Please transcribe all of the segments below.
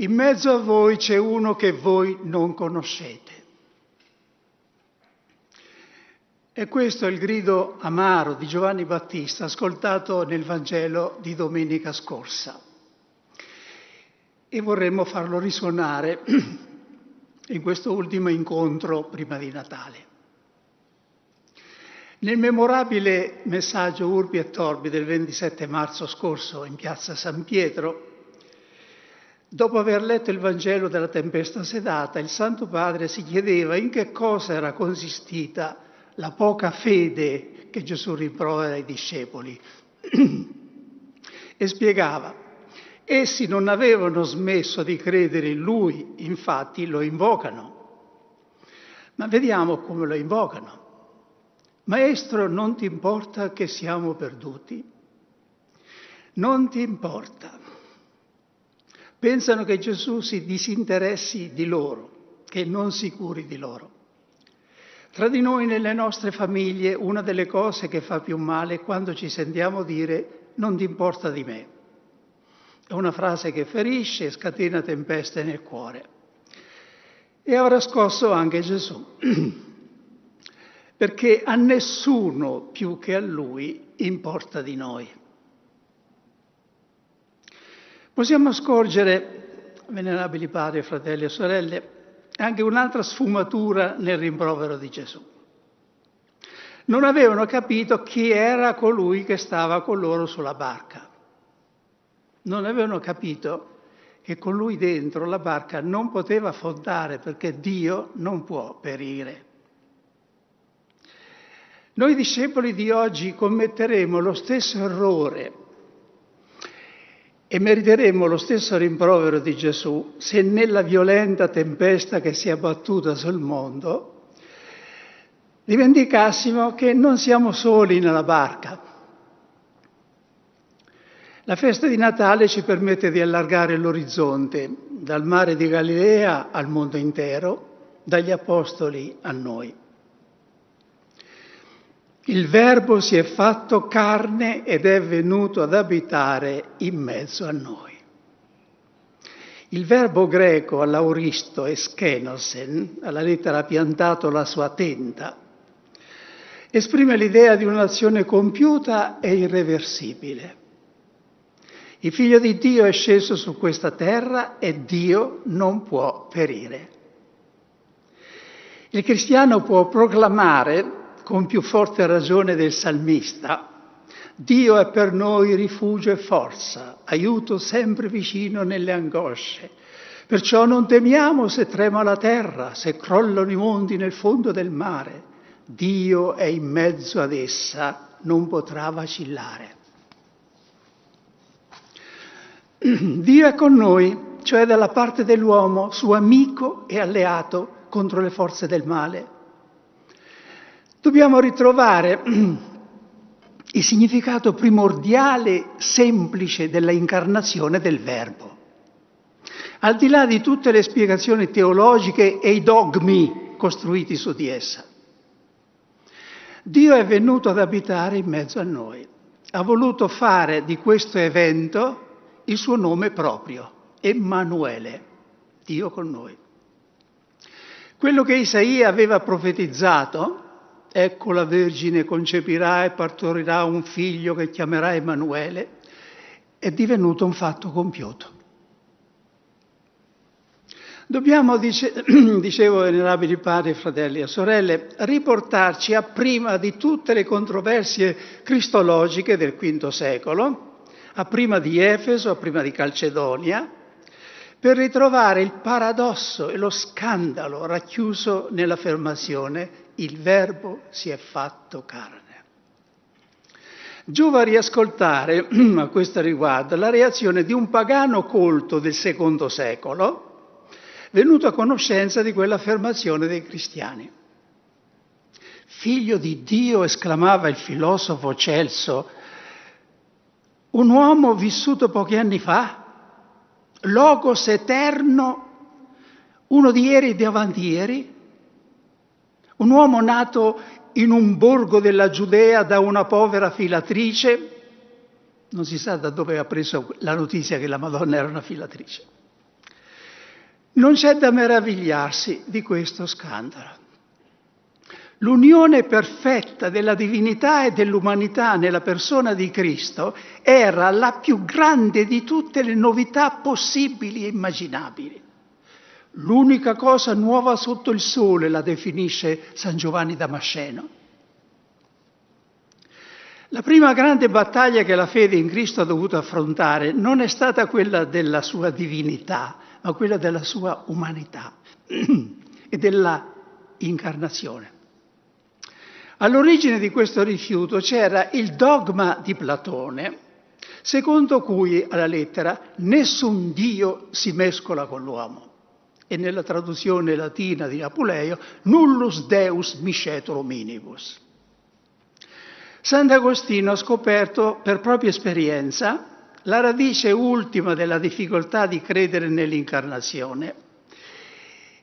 In mezzo a voi c'è uno che voi non conoscete. E questo è il grido amaro di Giovanni Battista ascoltato nel Vangelo di domenica scorsa. E vorremmo farlo risuonare in questo ultimo incontro prima di Natale. Nel memorabile messaggio Urbi et Torbi del 27 marzo scorso in piazza San Pietro, dopo aver letto il Vangelo della tempesta sedata, il Santo Padre si chiedeva in che cosa era consistita la poca fede che Gesù rimprovera ai discepoli e spiegava, essi non avevano smesso di credere in Lui, infatti lo invocano. Ma vediamo come lo invocano. Maestro, non ti importa che siamo perduti? Non ti importa. Pensano che Gesù si disinteressi di loro, che non si curi di loro. Tra di noi, nelle nostre famiglie, una delle cose che fa più male è quando ci sentiamo dire non ti importa di me. È una frase che ferisce e scatena tempeste nel cuore. E avrà scosso anche Gesù. perché a nessuno più che a lui importa di noi. Possiamo scorgere, venerabili padri, fratelli e sorelle, anche un'altra sfumatura nel rimprovero di Gesù. Non avevano capito chi era colui che stava con loro sulla barca. Non avevano capito che con lui dentro la barca non poteva affondare perché Dio non può perire. Noi discepoli di oggi commetteremo lo stesso errore e meriteremo lo stesso rimprovero di Gesù se nella violenta tempesta che si è abbattuta sul mondo dimenticassimo che non siamo soli nella barca. La festa di Natale ci permette di allargare l'orizzonte dal mare di Galilea al mondo intero, dagli apostoli a noi. Il Verbo si è fatto carne ed è venuto ad abitare in mezzo a noi. Il verbo greco all'auristo eschenosen, alla lettera piantato la sua tenda, esprime l'idea di un'azione compiuta e irreversibile. Il figlio di Dio è sceso su questa terra e Dio non può perire. Il cristiano può proclamare con più forte ragione del salmista, Dio è per noi rifugio e forza, aiuto sempre vicino nelle angosce. Perciò non temiamo se trema la terra, se crollano i monti nel fondo del mare. Dio è in mezzo ad essa, non potrà vacillare. Dio è con noi, cioè dalla parte dell'uomo, suo amico e alleato contro le forze del male. Dobbiamo ritrovare il significato primordiale, semplice della incarnazione del Verbo. Al di là di tutte le spiegazioni teologiche e i dogmi costruiti su di essa. Dio è venuto ad abitare in mezzo a noi. Ha voluto fare di questo evento il suo nome proprio, Emanuele, Dio con noi. Quello che Isaia aveva profetizzato, ecco la Vergine concepirà e partorirà un figlio che chiamerà Emanuele, è divenuto un fatto compiuto. Dobbiamo, dice, dicevo venerabili padri, fratelli e sorelle, riportarci a prima di tutte le controversie cristologiche del V secolo, a prima di Efeso, a prima di Calcedonia, per ritrovare il paradosso e lo scandalo racchiuso nell'affermazione il Verbo si è fatto carne. Giova riascoltare a questo riguardo la reazione di un pagano colto del secondo secolo, venuto a conoscenza di quell'affermazione dei cristiani. Figlio di Dio, esclamava il filosofo Celso, un uomo vissuto pochi anni fa, logos eterno, uno di ieri e di avanti ieri, un uomo nato in un borgo della Giudea da una povera filatrice, non si sa da dove ha preso la notizia che la Madonna era una filatrice. Non c'è da meravigliarsi di questo scandalo. L'unione perfetta della divinità e dell'umanità nella persona di Cristo era la più grande di tutte le novità possibili e immaginabili. L'unica cosa nuova sotto il sole la definisce San Giovanni Damasceno. La prima grande battaglia che la fede in Cristo ha dovuto affrontare non è stata quella della sua divinità, ma quella della sua umanità e della incarnazione. All'origine di questo rifiuto c'era il dogma di Platone, secondo cui, alla lettera, nessun Dio si mescola con l'uomo. E nella traduzione latina di Apuleo, nullus Deus miscetur minibus. Sant'Agostino ha scoperto per propria esperienza la radice ultima della difficoltà di credere nell'incarnazione,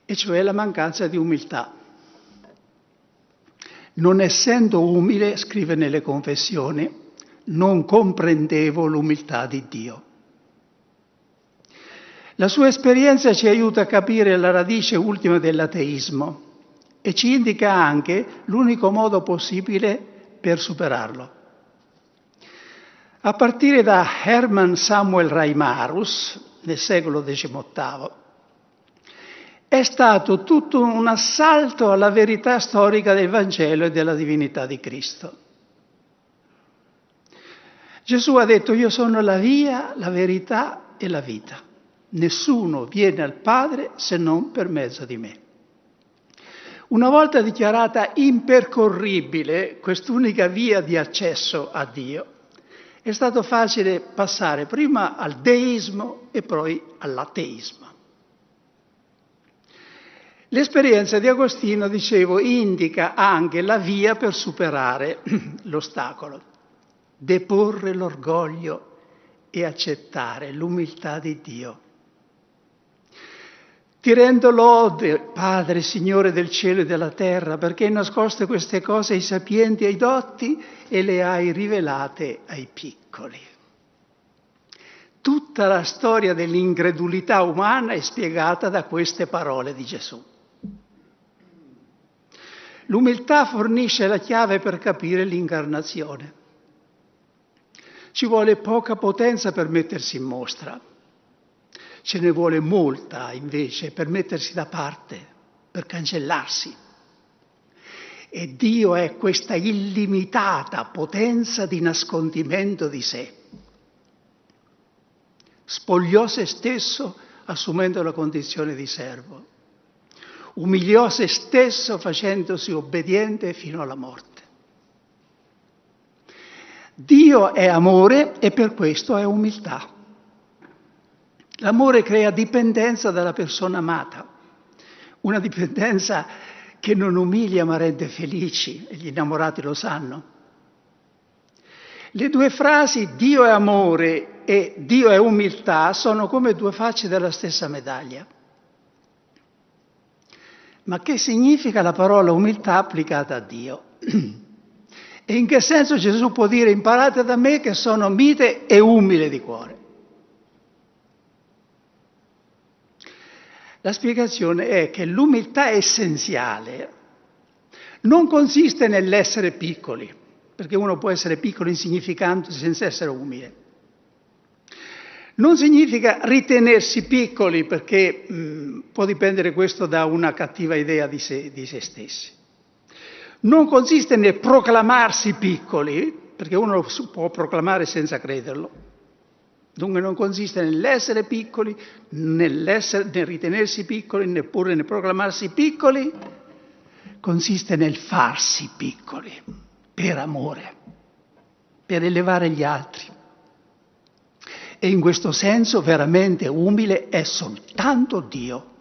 e cioè la mancanza di umiltà. Non essendo umile, scrive nelle confessioni, non comprendevo l'umiltà di Dio. La sua esperienza ci aiuta a capire la radice ultima dell'ateismo e ci indica anche l'unico modo possibile per superarlo. A partire da Hermann Samuel Reimarus, nel secolo XVIII, è stato tutto un assalto alla verità storica del Vangelo e della divinità di Cristo. Gesù ha detto io sono la via, la verità e la vita. Nessuno viene al Padre se non per mezzo di me. Una volta dichiarata impercorribile quest'unica via di accesso a Dio, è stato facile passare prima al deismo e poi all'ateismo. L'esperienza di Agostino, dicevo, indica anche la via per superare l'ostacolo, deporre l'orgoglio e accettare l'umiltà di Dio. Ti rendo lode, Padre, Signore del cielo e della terra, perché hai nascosto queste cose ai sapienti e ai dotti e le hai rivelate ai piccoli. Tutta la storia dell'incredulità umana è spiegata da queste parole di Gesù. L'umiltà fornisce la chiave per capire l'incarnazione. Ci vuole poca potenza per mettersi in mostra, ce ne vuole molta invece per mettersi da parte, per cancellarsi. E Dio è questa illimitata potenza di nascondimento di sé. Spogliò se stesso assumendo la condizione di servo umiliò se stesso facendosi obbediente fino alla morte. Dio è amore e per questo è umiltà. L'amore crea dipendenza dalla persona amata, una dipendenza che non umilia ma rende felici, e gli innamorati lo sanno. Le due frasi Dio è amore e Dio è umiltà sono come due facce della stessa medaglia. Ma che significa la parola umiltà applicata a Dio? E in che senso Gesù può dire imparate da me che sono mite e umile di cuore? La spiegazione è che l'umiltà essenziale non consiste nell'essere piccoli, perché uno può essere piccolo insignificante senza essere umile. Non significa ritenersi piccoli perché mh, può dipendere questo da una cattiva idea di se, di se stessi. Non consiste nel proclamarsi piccoli, perché uno lo può proclamare senza crederlo. Dunque non consiste nell'essere piccoli, nell'essere, nel ritenersi piccoli, neppure nel proclamarsi piccoli, consiste nel farsi piccoli per amore, per elevare gli altri. E in questo senso veramente umile è soltanto Dio.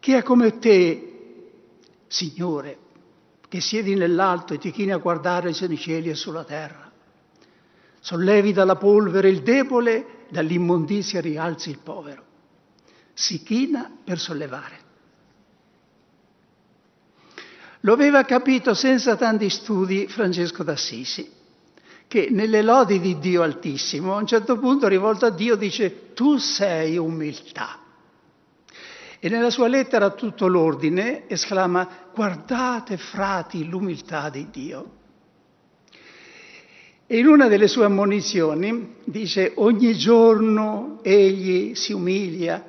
Chi è come te, Signore, che siedi nell'alto e ti chini a guardare sui cieli e sulla terra. Sollevi dalla polvere il debole, dall'immondizia rialzi il povero. Si china per sollevare. Lo aveva capito senza tanti studi Francesco d'Assisi che nelle lodi di Dio Altissimo, a un certo punto rivolto a Dio dice tu sei umiltà. E nella sua lettera a tutto l'ordine esclama guardate frati l'umiltà di Dio. E in una delle sue ammonizioni dice ogni giorno egli si umilia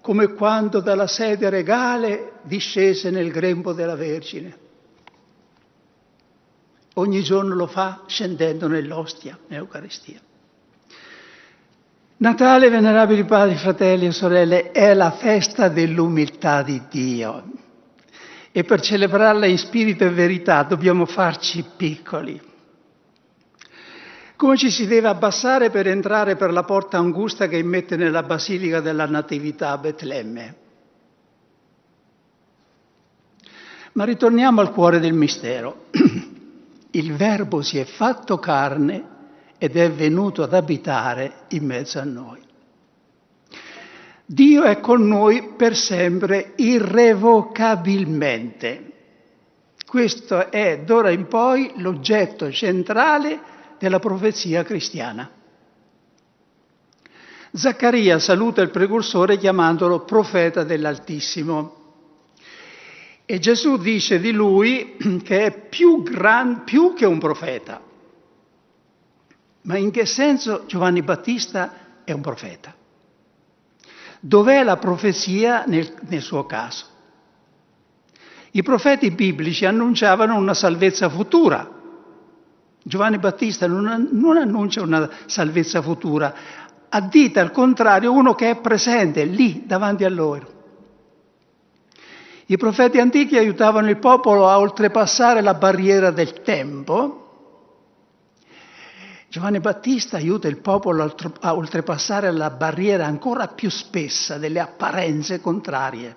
come quando dalla sede regale discese nel grembo della Vergine. Ogni giorno lo fa scendendo nell'ostia, nell'Eucaristia. Natale, venerabili padri, fratelli e sorelle, è la festa dell'umiltà di Dio. E per celebrarla in spirito e verità dobbiamo farci piccoli. Come ci si deve abbassare per entrare per la porta angusta che immette nella Basilica della Natività a Betlemme. Ma ritorniamo al cuore del mistero. Il Verbo si è fatto carne ed è venuto ad abitare in mezzo a noi. Dio è con noi per sempre, irrevocabilmente. Questo è d'ora in poi l'oggetto centrale della profezia cristiana. Zaccaria saluta il precursore chiamandolo profeta dell'Altissimo. E Gesù dice di lui che è più, gran, più che un profeta. Ma in che senso Giovanni Battista è un profeta? Dov'è la profezia nel, nel suo caso? I profeti biblici annunciavano una salvezza futura. Giovanni Battista non, non annuncia una salvezza futura, addita al contrario uno che è presente lì davanti a loro. I profeti antichi aiutavano il popolo a oltrepassare la barriera del tempo. Giovanni Battista aiuta il popolo a oltrepassare la barriera ancora più spessa delle apparenze contrarie.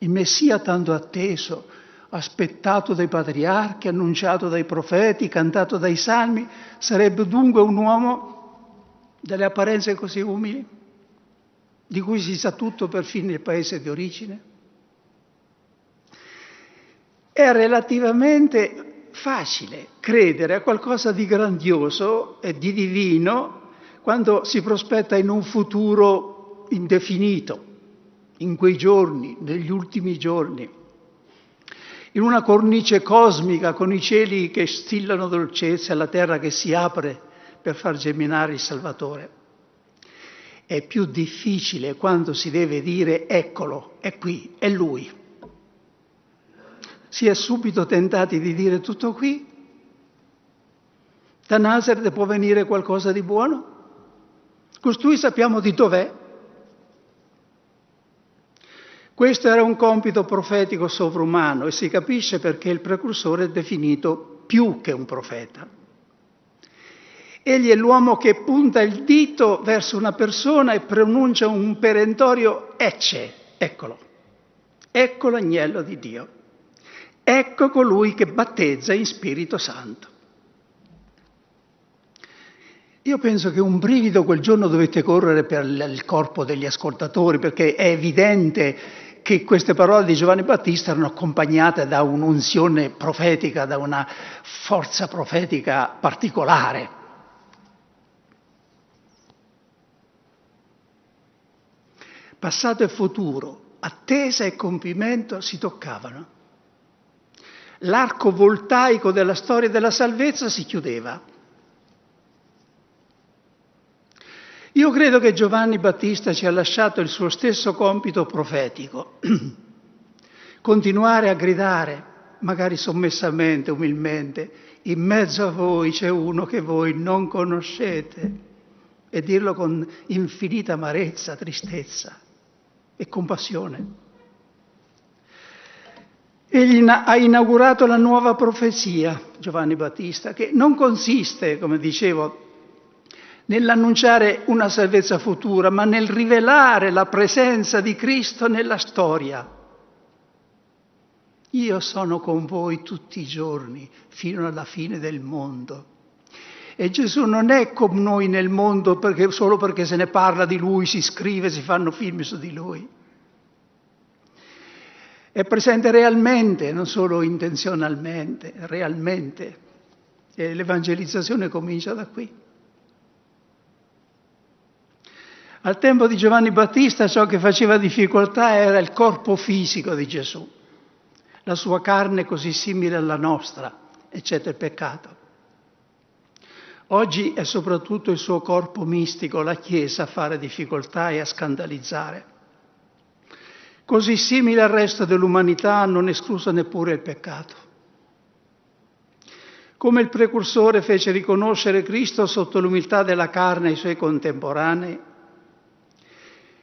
Il Messia tanto atteso, aspettato dai patriarchi, annunciato dai profeti, cantato dai salmi, sarebbe dunque un uomo dalle apparenze così umili, di cui si sa tutto perfino il paese di origine? È relativamente facile credere a qualcosa di grandioso e di divino quando si prospetta in un futuro indefinito, in quei giorni, negli ultimi giorni, in una cornice cosmica con i cieli che stillano dolcezza e la terra che si apre per far germinare il Salvatore. È più difficile quando si deve dire eccolo, è qui, è lui si è subito tentati di dire tutto qui? Da Nazareth può venire qualcosa di buono? Costui sappiamo di dov'è. Questo era un compito profetico sovrumano e si capisce perché il precursore è definito più che un profeta. Egli è l'uomo che punta il dito verso una persona e pronuncia un perentorio ecce, eccolo, ecco l'agnello di Dio. Ecco colui che battezza in Spirito Santo. Io penso che un brivido quel giorno dovette correre per il corpo degli ascoltatori, perché è evidente che queste parole di Giovanni Battista erano accompagnate da un'unzione profetica, da una forza profetica particolare. Passato e futuro, attesa e compimento si toccavano l'arco voltaico della storia della salvezza si chiudeva. Io credo che Giovanni Battista ci ha lasciato il suo stesso compito profetico, continuare a gridare, magari sommessamente, umilmente, in mezzo a voi c'è uno che voi non conoscete, e dirlo con infinita amarezza, tristezza e compassione. Egli ha inaugurato la nuova profezia, Giovanni Battista, che non consiste, come dicevo, nell'annunciare una salvezza futura, ma nel rivelare la presenza di Cristo nella storia. Io sono con voi tutti i giorni, fino alla fine del mondo. E Gesù non è come noi nel mondo perché, solo perché se ne parla di Lui, si scrive, si fanno film su di Lui è presente realmente, non solo intenzionalmente, realmente. E l'evangelizzazione comincia da qui. Al tempo di Giovanni Battista ciò che faceva difficoltà era il corpo fisico di Gesù, la sua carne così simile alla nostra, eccetera il peccato. Oggi è soprattutto il suo corpo mistico, la Chiesa, a fare difficoltà e a scandalizzare. Così simile al resto dell'umanità, non escluso neppure il peccato. Come il precursore fece riconoscere Cristo sotto l'umiltà della carne ai suoi contemporanei,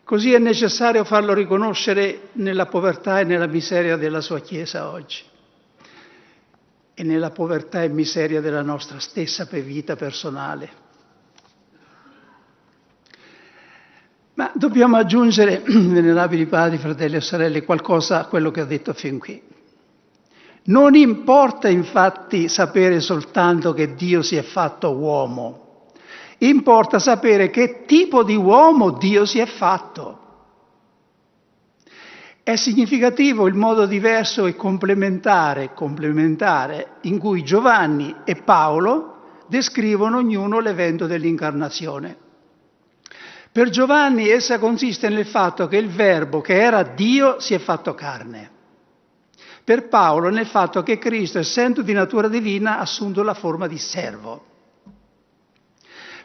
così è necessario farlo riconoscere nella povertà e nella miseria della sua Chiesa oggi e nella povertà e miseria della nostra stessa vita personale. Ma dobbiamo aggiungere, venerabili padri, fratelli e sorelle, qualcosa a quello che ho detto fin qui. Non importa infatti sapere soltanto che Dio si è fatto uomo, importa sapere che tipo di uomo Dio si è fatto. È significativo il modo diverso e complementare, complementare in cui Giovanni e Paolo descrivono ognuno l'evento dell'incarnazione. Per Giovanni essa consiste nel fatto che il Verbo, che era Dio, si è fatto carne. Per Paolo nel fatto che Cristo, essendo di natura divina, ha assunto la forma di servo.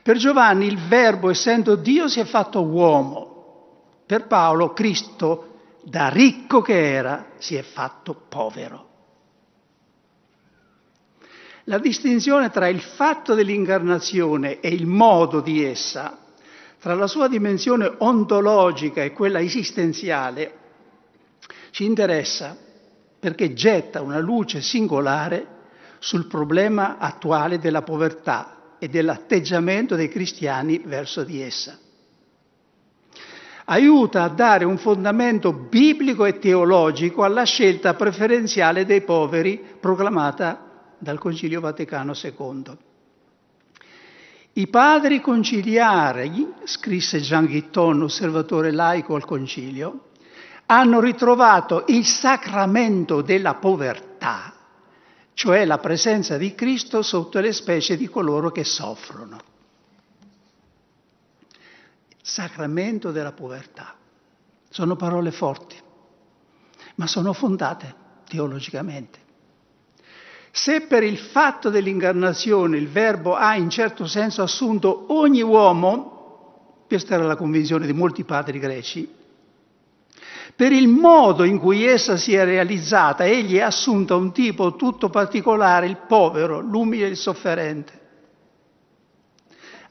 Per Giovanni il Verbo, essendo Dio, si è fatto uomo. Per Paolo Cristo da ricco che era, si è fatto povero. La distinzione tra il fatto dell'incarnazione e il modo di essa, tra la sua dimensione ontologica e quella esistenziale, ci interessa perché getta una luce singolare sul problema attuale della povertà e dell'atteggiamento dei cristiani verso di essa aiuta a dare un fondamento biblico e teologico alla scelta preferenziale dei poveri proclamata dal Concilio Vaticano II. I padri conciliari, scrisse Jean Guitton, osservatore laico al Concilio, hanno ritrovato il sacramento della povertà, cioè la presenza di Cristo sotto le specie di coloro che soffrono sacramento della povertà. Sono parole forti, ma sono fondate teologicamente. Se per il fatto dell'incarnazione il Verbo ha in certo senso assunto ogni uomo, questa era la convinzione di molti padri greci, per il modo in cui essa si è realizzata, egli ha assunto un tipo tutto particolare, il povero, l'umile e il sofferente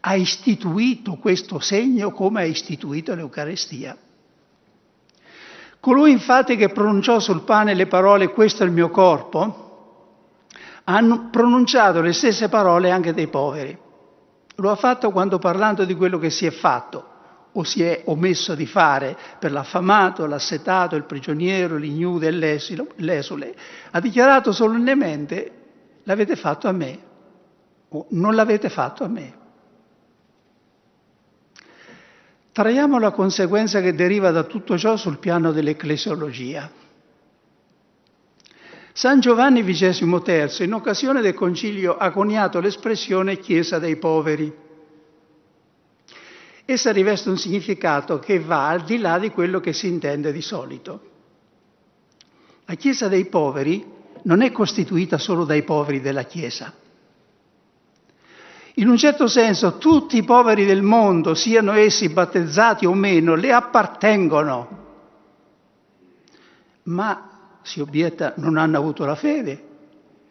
ha istituito questo segno come ha istituito l'Eucarestia. Colui infatti che pronunciò sul pane le parole questo è il mio corpo, ha pronunciato le stesse parole anche dei poveri. Lo ha fatto quando parlando di quello che si è fatto o si è omesso di fare per l'affamato, l'assetato, il prigioniero, l'ignudo e l'esule, ha dichiarato solennemente l'avete fatto a me o non l'avete fatto a me. Traiamo la conseguenza che deriva da tutto ciò sul piano dell'ecclesiologia. San Giovanni XXIII, in occasione del concilio, ha coniato l'espressione Chiesa dei poveri. Essa riveste un significato che va al di là di quello che si intende di solito. La Chiesa dei poveri non è costituita solo dai poveri della Chiesa in un certo senso tutti i poveri del mondo, siano essi battezzati o meno, le appartengono. Ma, si obietta, non hanno avuto la fede,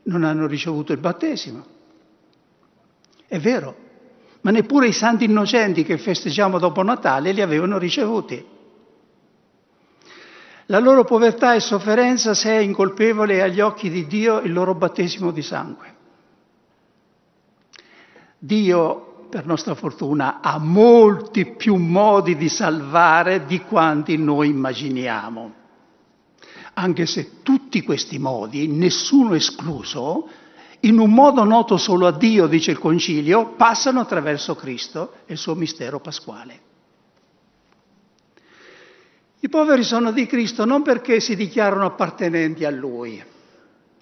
non hanno ricevuto il battesimo. È vero, ma neppure i santi innocenti che festeggiamo dopo Natale li avevano ricevuti. La loro povertà e sofferenza se è incolpevole agli occhi di Dio il loro battesimo di sangue. Dio, per nostra fortuna, ha molti più modi di salvare di quanti noi immaginiamo. Anche se tutti questi modi, nessuno escluso, in un modo noto solo a Dio, dice il Concilio, passano attraverso Cristo e il suo mistero pasquale. I poveri sono di Cristo non perché si dichiarano appartenenti a Lui,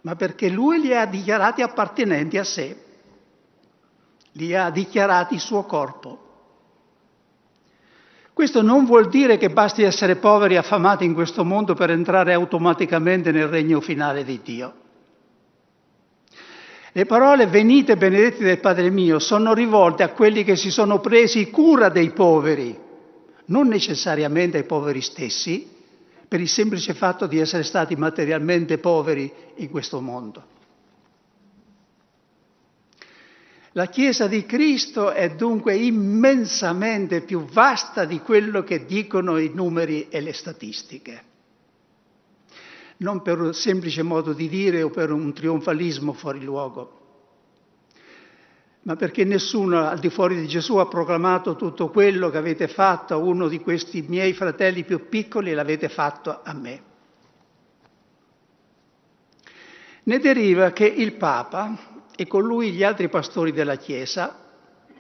ma perché Lui li ha dichiarati appartenenti a sé li ha dichiarati suo corpo. Questo non vuol dire che basti essere poveri e affamati in questo mondo per entrare automaticamente nel regno finale di Dio. Le parole venite benedetti del Padre mio sono rivolte a quelli che si sono presi cura dei poveri, non necessariamente ai poveri stessi, per il semplice fatto di essere stati materialmente poveri in questo mondo. La Chiesa di Cristo è dunque immensamente più vasta di quello che dicono i numeri e le statistiche. Non per un semplice modo di dire o per un trionfalismo fuori luogo, ma perché nessuno al di fuori di Gesù ha proclamato tutto quello che avete fatto a uno di questi miei fratelli più piccoli e l'avete fatto a me. Ne deriva che il Papa, e con lui gli altri pastori della Chiesa,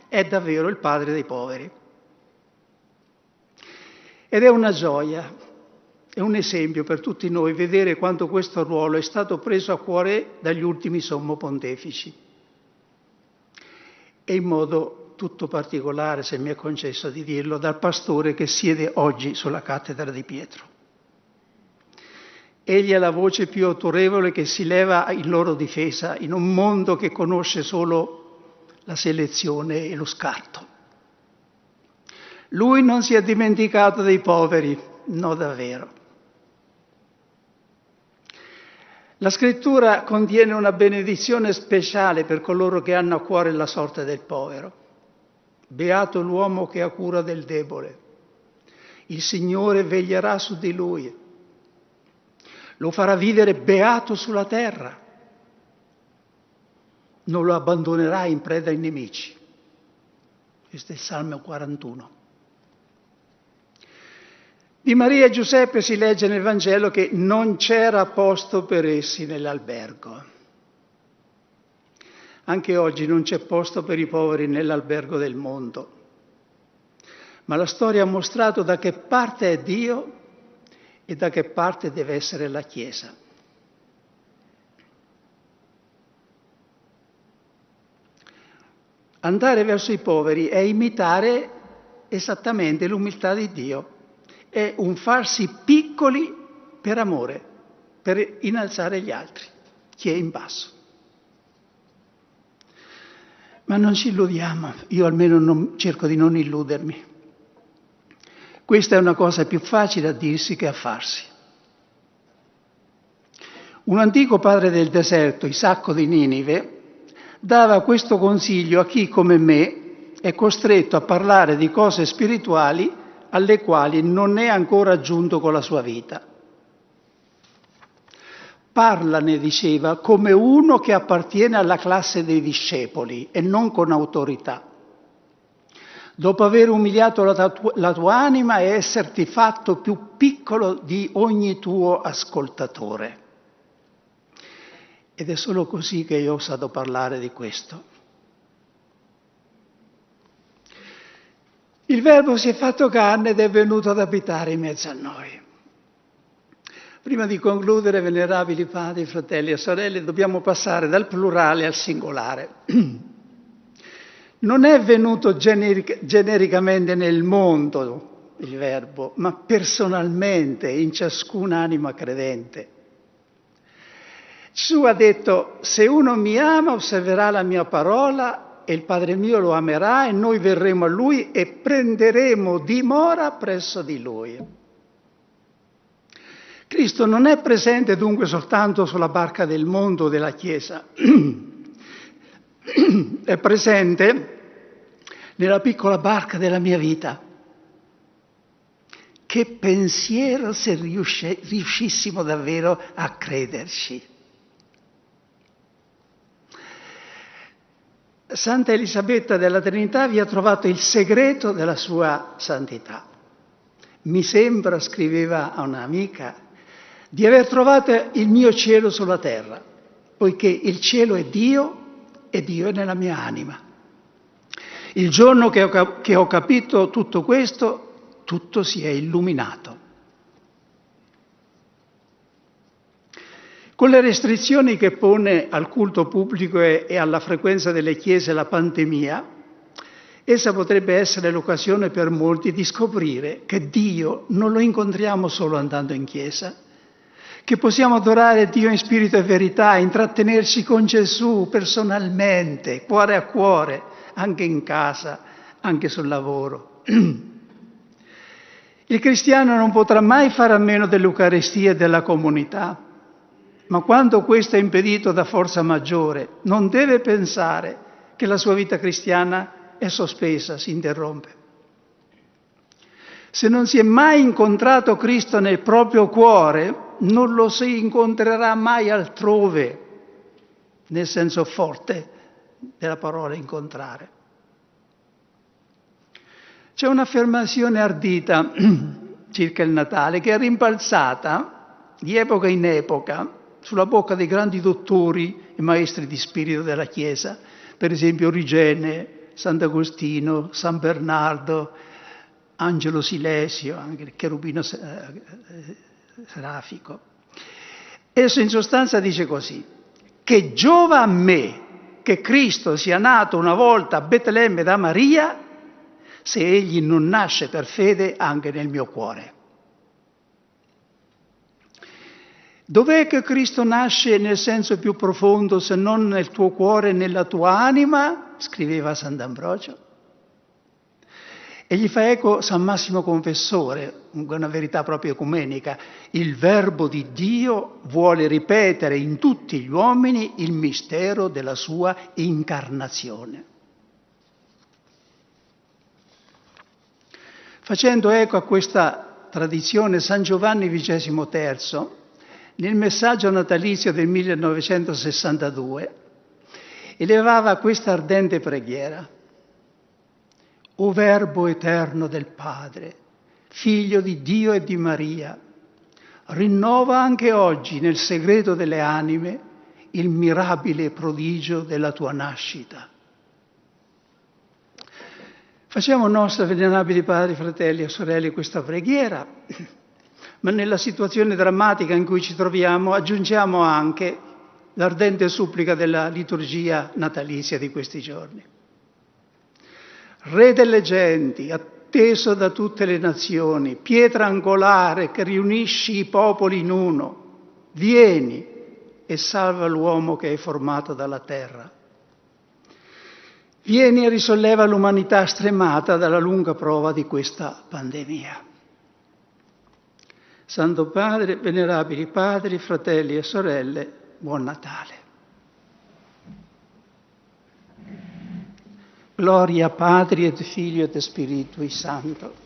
è davvero il padre dei poveri. Ed è una gioia, è un esempio per tutti noi vedere quanto questo ruolo è stato preso a cuore dagli ultimi sommo pontefici. E in modo tutto particolare, se mi è concesso di dirlo, dal pastore che siede oggi sulla cattedra di Pietro. Egli è la voce più autorevole che si leva in loro difesa in un mondo che conosce solo la selezione e lo scarto. Lui non si è dimenticato dei poveri, no davvero. La scrittura contiene una benedizione speciale per coloro che hanno a cuore la sorte del povero. Beato l'uomo che ha cura del debole. Il Signore veglierà su di lui lo farà vivere beato sulla terra, non lo abbandonerà in preda ai nemici. Questo è il Salmo 41. Di Maria e Giuseppe si legge nel Vangelo che non c'era posto per essi nell'albergo. Anche oggi non c'è posto per i poveri nell'albergo del mondo. Ma la storia ha mostrato da che parte è Dio e da che parte deve essere la Chiesa. Andare verso i poveri è imitare esattamente l'umiltà di Dio, è un farsi piccoli per amore, per innalzare gli altri, chi è in basso. Ma non ci illudiamo, io almeno non, cerco di non illudermi. Questa è una cosa più facile a dirsi che a farsi. Un antico padre del deserto, Isacco di Ninive, dava questo consiglio a chi come me è costretto a parlare di cose spirituali alle quali non è ancora giunto con la sua vita. Parlane, diceva, come uno che appartiene alla classe dei discepoli e non con autorità dopo aver umiliato la, tu- la tua anima e esserti fatto più piccolo di ogni tuo ascoltatore. Ed è solo così che io ho osato parlare di questo. Il Verbo si è fatto carne ed è venuto ad abitare in mezzo a noi. Prima di concludere, venerabili padri, fratelli e sorelle, dobbiamo passare dal plurale al singolare. Non è venuto generic- genericamente nel mondo il verbo, ma personalmente in ciascuna anima credente. Gesù ha detto, se uno mi ama osserverà la mia parola e il Padre mio lo amerà e noi verremo a lui e prenderemo dimora presso di lui. Cristo non è presente dunque soltanto sulla barca del mondo della Chiesa, è presente nella piccola barca della mia vita. Che pensiero se riuscissimo davvero a crederci. Santa Elisabetta della Trinità vi ha trovato il segreto della sua santità. Mi sembra, scriveva a un'amica, di aver trovato il mio cielo sulla terra, poiché il cielo è Dio e Dio è nella mia anima. Il giorno che ho, capito tutto questo, tutto si è illuminato. Con le restrizioni che pone al culto pubblico e alla frequenza delle chiese la pandemia, essa potrebbe essere l'occasione per molti di scoprire che Dio non lo incontriamo solo andando in chiesa, che possiamo adorare Dio in spirito e verità, intrattenerci con Gesù personalmente, cuore a cuore, anche in casa, anche sul lavoro. Il cristiano non potrà mai fare a meno dell'Eucaristia e della comunità ma quando questo è impedito da forza maggiore, non deve pensare che la sua vita cristiana è sospesa, si interrompe. Se non si è mai incontrato Cristo nel proprio cuore, non lo si incontrerà mai altrove, nel senso forte della parola incontrare. C'è un'affermazione ardita circa il Natale che è rimbalzata di epoca in epoca sulla bocca dei grandi dottori e maestri di spirito della Chiesa, per esempio Origene, Sant'Agostino, San Bernardo, Angelo Silesio, anche il cherubino eh, serafico. Esso in sostanza dice così, che giova a me che Cristo sia nato una volta a Betlemme da Maria, se egli non nasce per fede anche nel mio cuore. Dov'è che Cristo nasce nel senso più profondo se non nel tuo cuore e nella tua anima? scriveva Sant'Ambrogio. E gli fa eco San Massimo Confessore, una verità proprio ecumenica. Il Verbo di Dio vuole ripetere in tutti gli uomini il mistero della sua incarnazione. Facendo eco a questa tradizione, San Giovanni XXIII nel messaggio natalizio del 1962 elevava questa ardente preghiera. O Verbo eterno del Padre, figlio di Dio e di Maria, rinnova anche oggi nel segreto delle anime il mirabile prodigio della tua nascita. Facciamo nostra, venerabili padri, fratelli e sorelle, questa preghiera ma nella situazione drammatica in cui ci troviamo aggiungiamo anche l'ardente supplica della liturgia natalizia di questi giorni. Re delle genti, atteso da tutte le nazioni, pietra angolare che riunisci i popoli in uno, vieni e salva l'uomo che è formato dalla terra. Vieni e risolleva l'umanità stremata dalla lunga prova di questa pandemia. Santo Padre, venerabili padri, fratelli e sorelle, buon Natale. Gloria Patri et Figlio et Spiritui Santo.